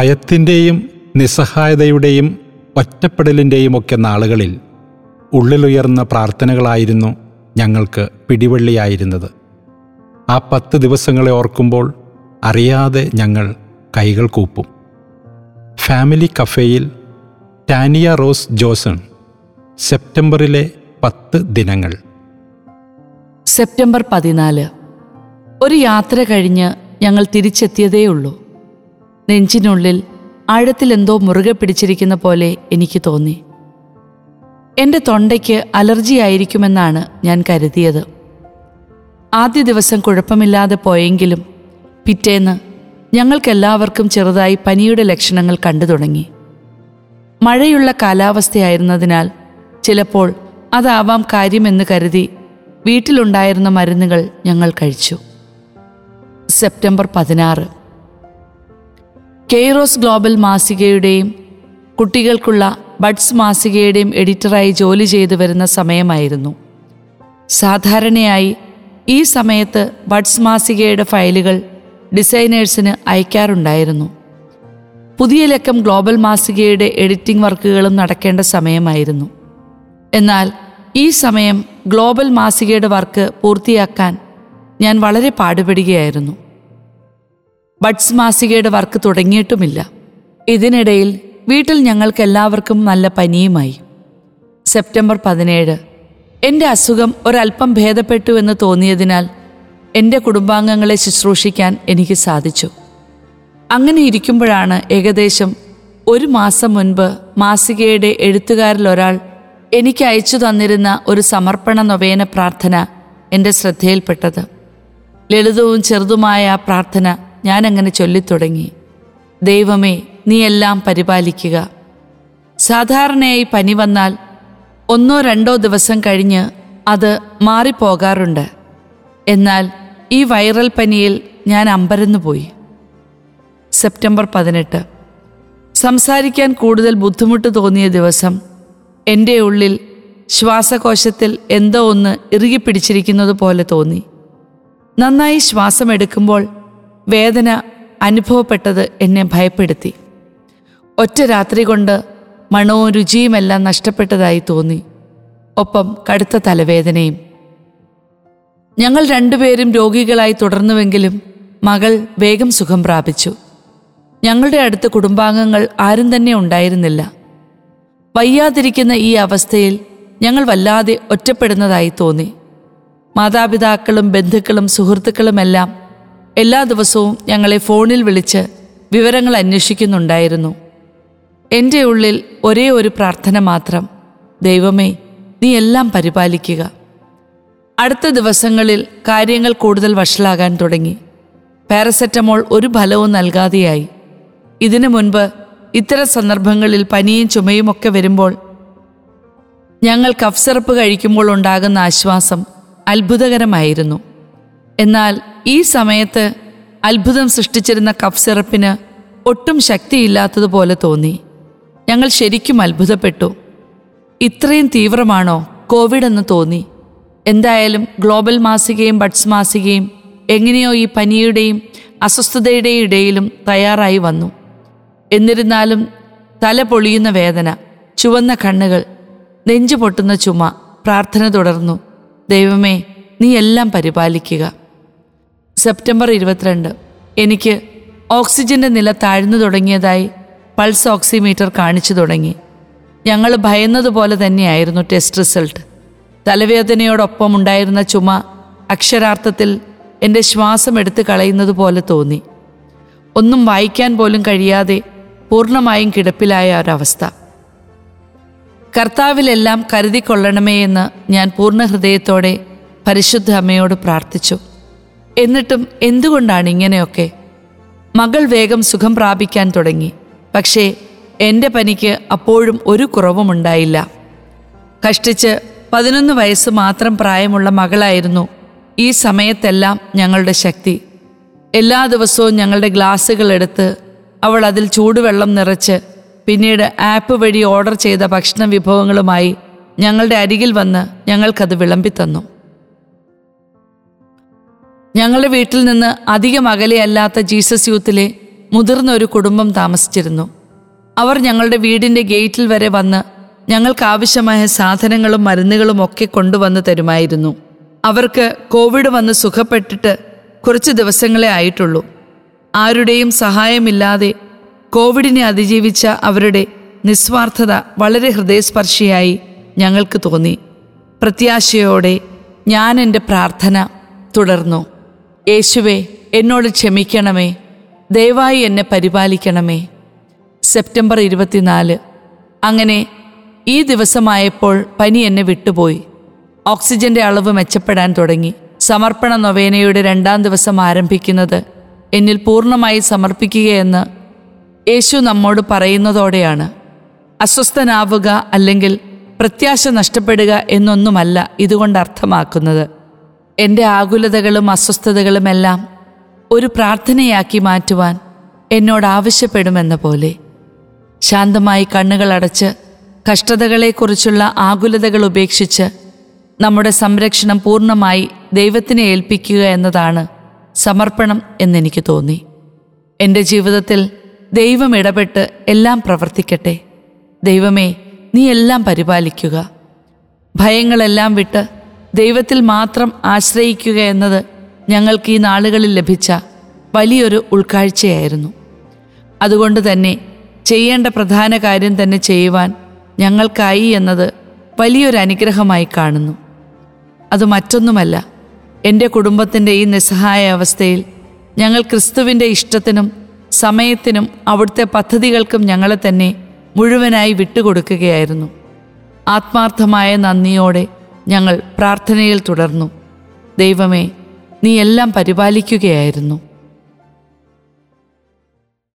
ഭയത്തിന്റെയും നിസ്സഹായതയുടെയും ഒറ്റപ്പെടലിന്റെയും ഒക്കെ നാളുകളിൽ ഉള്ളിലുയർന്ന പ്രാർത്ഥനകളായിരുന്നു ഞങ്ങൾക്ക് പിടിവള്ളിയായിരുന്നത്. ആ പത്ത് ദിവസങ്ങളെ ഓർക്കുമ്പോൾ അറിയാതെ ഞങ്ങൾ കൈകൾ കൂപ്പും. ഫാമിലി കഫേയിൽ ടാനിയ റോസ് ജോസൺ സെപ്റ്റംബറിലെ പത്ത് ദിനങ്ങൾ. സെപ്റ്റംബർ പതിനാല്. ഒരു യാത്ര കഴിഞ്ഞ് ഞങ്ങൾ തിരിച്ചെത്തിയതേയുള്ളൂ. നെഞ്ചിനുള്ളിൽ ആഴത്തിലെന്തോ മുറുകെ പിടിച്ചിരിക്കുന്ന പോലെ എനിക്ക് തോന്നി. എന്റെ തൊണ്ടയ്ക്ക് അലർജി ആയിരിക്കുമെന്നാണ് ഞാൻ കരുതിയത്. ആദ്യ ദിവസം കുഴപ്പമില്ലാതെ പോയെങ്കിലും പിറ്റേന്ന് ഞങ്ങൾക്കെല്ലാവർക്കും ചെറുതായി പനിയുടെ ലക്ഷണങ്ങൾ കണ്ടു തുടങ്ങി. മഴയുള്ള കാലാവസ്ഥയായിരുന്നതിനാൽ ചിലപ്പോൾ അതാവാം കാര്യമെന്ന് കരുതി വീട്ടിലുണ്ടായിരുന്ന മരുന്നുകൾ ഞങ്ങൾ കഴിച്ചു. സെപ്റ്റംബർ പതിനാറ്. കെയ്റോസ് ഗ്ലോബൽ മാസികയുടെയും കുട്ടികൾക്കുള്ള ബഡ്സ് മാസികയുടെയും എഡിറ്ററായി ജോലി ചെയ്തു വരുന്ന സമയമായിരുന്നു. സാധാരണയായി ഈ സമയത്ത് ബഡ്സ് മാസികയുടെ ഫയലുകൾ ഡിസൈനേഴ്സിന് അയക്കാറുണ്ടായിരുന്നു. പുതിയ ലക്കം ഗ്ലോബൽ മാസികയുടെ എഡിറ്റിംഗ് വർക്കുകളും നടക്കേണ്ട സമയമായിരുന്നു. എന്നാൽ ഈ സമയം ഗ്ലോബൽ മാസികയുടെ വർക്ക് പൂർത്തിയാക്കാൻ ഞാൻ വളരെ പാടുപെടുകയായിരുന്നു. ബഡ്സ് മാസികയുടെ വർക്ക് തുടങ്ങിയിട്ടുമില്ല. ഇതിനിടയിൽ വീട്ടിൽ ഞങ്ങൾക്കെല്ലാവർക്കും നല്ല പനിയുമായി. സെപ്റ്റംബർ പതിനേഴ്. എന്റെ അസുഖം ഒരല്പം ഭേദപ്പെട്ടു എന്ന് തോന്നിയതിനാൽ എന്റെ കുടുംബാംഗങ്ങളെ ശുശ്രൂഷിക്കാൻ എനിക്ക് സാധിച്ചു. അങ്ങനെ ഇരിക്കുമ്പോഴാണ് ഏകദേശം ഒരു മാസം മുൻപ് മാസികയുടെ എഴുത്തുകാരിൽ ഒരാൾ എനിക്ക് അയച്ചു തന്നിരുന്ന ഒരു സമർപ്പണ നൊവേന പ്രാർത്ഥന എന്റെ ശ്രദ്ധയിൽപ്പെട്ടത്. ലളിതവും ചെറുതുമായ ആ പ്രാർത്ഥന ഞാനങ്ങനെ ചൊല്ലിത്തുടങ്ങി. ദൈവമേ നീ എല്ലാം പരിപാലിക്കുക. സാധാരണയായി പനി വന്നാൽ ഒന്നോ രണ്ടോ ദിവസം കഴിഞ്ഞ് അത് മാറിപ്പോകാറുണ്ട്. എന്നാൽ ഈ വൈറൽ പനിയിൽ ഞാൻ അമ്പരന്നു പോയി സെപ്റ്റംബർ പതിനെട്ട്. സംസാരിക്കാൻ കൂടുതൽ ബുദ്ധിമുട്ട് തോന്നിയ ദിവസം എന്റെ ഉള്ളിൽ ശ്വാസകോശത്തിൽ എന്തോ ഒന്ന് ഇറുകിപ്പിടിച്ചിരിക്കുന്നത് പോലെ തോന്നി. നന്നായി ശ്വാസമെടുക്കുമ്പോൾ വേദന അനുഭവപ്പെട്ടത് എന്നെ ഭയപ്പെടുത്തി. ഒറ്റ രാത്രി കൊണ്ട് മണവും രുചിയുമെല്ലാം നഷ്ടപ്പെട്ടതായി തോന്നി. ഒപ്പം കടുത്ത തലവേദനയും. ഞങ്ങൾ രണ്ടുപേരും രോഗികളായി തുടർന്നുവെങ്കിലും മകൾ വേഗം സുഖം പ്രാപിച്ചു. ഞങ്ങളുടെ അടുത്ത് കുടുംബാംഗങ്ങൾ ആരും തന്നെ ഉണ്ടായിരുന്നില്ല. വയ്യാതിരിക്കുന്ന ഈ അവസ്ഥയിൽ ഞങ്ങൾ വല്ലാതെ ഒറ്റപ്പെടുന്നതായി തോന്നി. മാതാപിതാക്കളും ബന്ധുക്കളും സുഹൃത്തുക്കളുമെല്ലാം എല്ലാ ദിവസവും ഞങ്ങളെ ഫോണിൽ വിളിച്ച് വിവരങ്ങൾ അന്വേഷിക്കുന്നുണ്ടായിരുന്നു. എന്റെ ഉള്ളിൽ ഒരേ ഒരു പ്രാർത്ഥന മാത്രം. ദൈവമേ നീ എല്ലാം പരിപാലിക്കുക. അടുത്ത ദിവസങ്ങളിൽ കാര്യങ്ങൾ കൂടുതൽ വഷളാകാൻ തുടങ്ങി. പാരസെറ്റമോൾ ഒരു ഫലവും നൽകാതെയായി. ഇതിനു മുൻപ് ഇത്തരം സന്ദർഭങ്ങളിൽ പനിയും ചുമയുമൊക്കെ വരുമ്പോൾ ഞങ്ങൾ കഫ് സിറപ്പ് കഴിക്കുമ്പോൾ ഉണ്ടാകുന്ന ആശ്വാസം അത്ഭുതകരമായിരുന്നു. എന്നാൽ ഈ സമയത്ത് അത്ഭുതം സൃഷ്ടിച്ചിരുന്ന കഫ് സിറപ്പിന് ഒട്ടും ശക്തിയില്ലാത്തതുപോലെ തോന്നി. ഞങ്ങൾ ശരിക്കും അത്ഭുതപ്പെട്ടു. ഇത്രയും തീവ്രമാണോ കോവിഡ് എന്ന് തോന്നി. എന്തായാലും ഗ്ലോബൽ മാസികയും ബഡ്സ് മാസികയും എങ്ങനെയോ ഈ പനിയുടെയും അസ്വസ്ഥതയുടെയും ഇടയിലും തയ്യാറായി വന്നു. എന്നിരുന്നാലും തല പൊളിയുന്ന വേദന ചുവന്ന കണ്ണുകൾ നെഞ്ചു പൊട്ടുന്ന ചുമ പ്രാർത്ഥന തുടർന്നു. ദൈവമേ നീ എല്ലാം പരിപാലിക്കുക. സെപ്റ്റംബർ ഇരുപത്തിരണ്ട്. എനിക്ക് ഓക്സിജന്റെ നില താഴ്ന്നു തുടങ്ങിയതായി പൾസ് ഓക്സിമീറ്റർ കാണിച്ചു തുടങ്ങി. ഞങ്ങൾ ഭയന്നതുപോലെ തന്നെയായിരുന്നു ടെസ്റ്റ് റിസൾട്ട്. തലവേദനയോടൊപ്പം ഉണ്ടായിരുന്ന ചുമ അക്ഷരാർത്ഥത്തിൽ എന്റെ ശ്വാസം എടുത്തു കളയുന്നത് പോലെ തോന്നി. ഒന്നും വായിക്കാൻ പോലും കഴിയാതെ പൂർണമായും കിടപ്പിലായ ഒരവസ്ഥ. കർത്താവിലെല്ലാം കരുതിക്കൊള്ളണമേ എന്ന് ഞാൻ പൂർണ ഹൃദയത്തോടെ പരിശുദ്ധ അമ്മയോട് പ്രാർത്ഥിച്ചു. എന്നിട്ടും എന്തുകൊണ്ടാണ് ഇങ്ങനെയൊക്കെ? മകൾ വേഗം സുഖം പ്രാപിക്കാൻ തുടങ്ങി. പക്ഷേ എന്റെ പനിക്ക് അപ്പോഴും ഒരു കുറവുമുണ്ടായില്ല കഷ്ടിച്ച് പതിനൊന്ന് വയസ്സ് മാത്രം പ്രായമുള്ള മകളായിരുന്നു ഈ സമയത്തെല്ലാം ഞങ്ങളുടെ ശക്തി. എല്ലാ ദിവസവും ഞങ്ങളുടെ ഗ്ലാസ്സുകൾ എടുത്ത് അവൾ അതിൽ ചൂടുവെള്ളം നിറച്ച് പിന്നീട് ആപ്പ് വഴി ഓർഡർ ചെയ്ത ഭക്ഷണ വിഭവങ്ങളുമായി ഞങ്ങളുടെ അരികിൽ വന്ന് ഞങ്ങൾക്കത് വിളമ്പിത്തന്നു. ഞങ്ങളുടെ വീട്ടിൽ നിന്ന് അധികം അകലെയല്ലാത്ത ജീസസ് യൂത്തിലെ മുതിർന്ന ഒരു കുടുംബം താമസിച്ചിരുന്നു. അവർ ഞങ്ങളുടെ വീടിന്റെ ഗേറ്റിൽ വരെ വന്ന് ഞങ്ങൾക്ക് ആവശ്യമായ സാധനങ്ങളും മരുന്നുകളും ഒക്കെ കൊണ്ടുവന്ന് തരുമായിരുന്നു. അവർക്ക് കോവിഡ് വന്ന് സുഖപ്പെട്ടിട്ട് കുറച്ച് ദിവസങ്ങളെ ആയിട്ടുള്ളൂ. ആരുടെയും സഹായമില്ലാതെ കോവിഡിനെ അതിജീവിച്ച അവരുടെ നിസ്വാർത്ഥത വളരെ ഹൃദയസ്പർശിയായി ഞങ്ങൾക്ക് തോന്നി. പ്രത്യാശയോടെ ഞാൻ എന്റെ പ്രാർത്ഥന തുടർന്നു. യേശുവെ എന്നോട് ക്ഷമിക്കണമേ. ദയവായി എന്നെ പരിപാലിക്കണമേ. സെപ്റ്റംബർ ഇരുപത്തിനാല്. അങ്ങനെ ഈ ദിവസമായപ്പോൾ പനി എന്നെ വിട്ടുപോയി. ഓക്സിജന്റെ അളവ് മെച്ചപ്പെടാൻ തുടങ്ങി. സമർപ്പണ നൊവേനയുടെ രണ്ടാം ദിവസം ആരംഭിക്കുന്നത് എന്നിൽ പൂർണമായി സമർപ്പിക്കുകയെന്ന് യേശു നമ്മോട് പറയുന്നതോടെയാണ്. അസ്വസ്ഥനാവുക അല്ലെങ്കിൽ പ്രത്യാശ നഷ്ടപ്പെടുക എന്നൊന്നുമല്ല ഇതുകൊണ്ട് അർത്ഥമാക്കുന്നത്. എന്റെ ആകുലതകളും അസ്വസ്ഥതകളുമെല്ലാം ഒരു പ്രാർത്ഥനയാക്കി മാറ്റുവാൻ എന്നോട് ആവശ്യപ്പെടുമെന്ന പോലെ ശാന്തമായി കണ്ണുകൾ അടച്ച് കഷ്ടതകളെക്കുറിച്ചുള്ള ആകുലതകൾ ഉപേക്ഷിച്ച് നമ്മുടെ സംരക്ഷണം പൂർണമായി ദൈവത്തിനെ ഏൽപ്പിക്കുക എന്നതാണ് സമർപ്പണം എന്നെനിക്ക് തോന്നി. എന്റെ ജീവിതത്തിൽ ദൈവം ഇടപെട്ട് എല്ലാം പ്രവർത്തിക്കട്ടെ. ദൈവമേ നീ എല്ലാം പരിപാലിക്കുക. ഭയങ്ങളെല്ലാം വിട്ട് ദൈവത്തിൽ മാത്രം ആശ്രയിക്കുക എന്നത് ഞങ്ങൾക്ക് ഈ നാളുകളിൽ ലഭിച്ച വലിയൊരു ഉൾക്കാഴ്ചയായിരുന്നു. അതുകൊണ്ട് തന്നെ ചെയ്യേണ്ട പ്രധാന കാര്യം തന്നെ ചെയ്യുവാൻ ഞങ്ങൾക്കായി എന്നത് വലിയൊരു അനുഗ്രഹമായി കാണുന്നു. അത് മറ്റൊന്നുമല്ല എന്റെ കുടുംബത്തിന്റെ ഈ നിസ്സഹായ അവസ്ഥയിൽ ഞങ്ങൾ ക്രിസ്തുവിന്റെ ഇഷ്ടത്തിനും സമയത്തിനും അവിടുത്തെ പദ്ധതികൾക്കും ഞങ്ങളെ തന്നെ മുഴുവനായി വിട്ടുകൊടുക്കുകയായിരുന്നു. ആത്മാർത്ഥമായ നന്ദിയോടെ ഞങ്ങൾ പ്രാർത്ഥനയിൽ തുടർന്നു. ദൈവമേ നീ എല്ലാം പരിപാലിക്കുകയായിരുന്നു.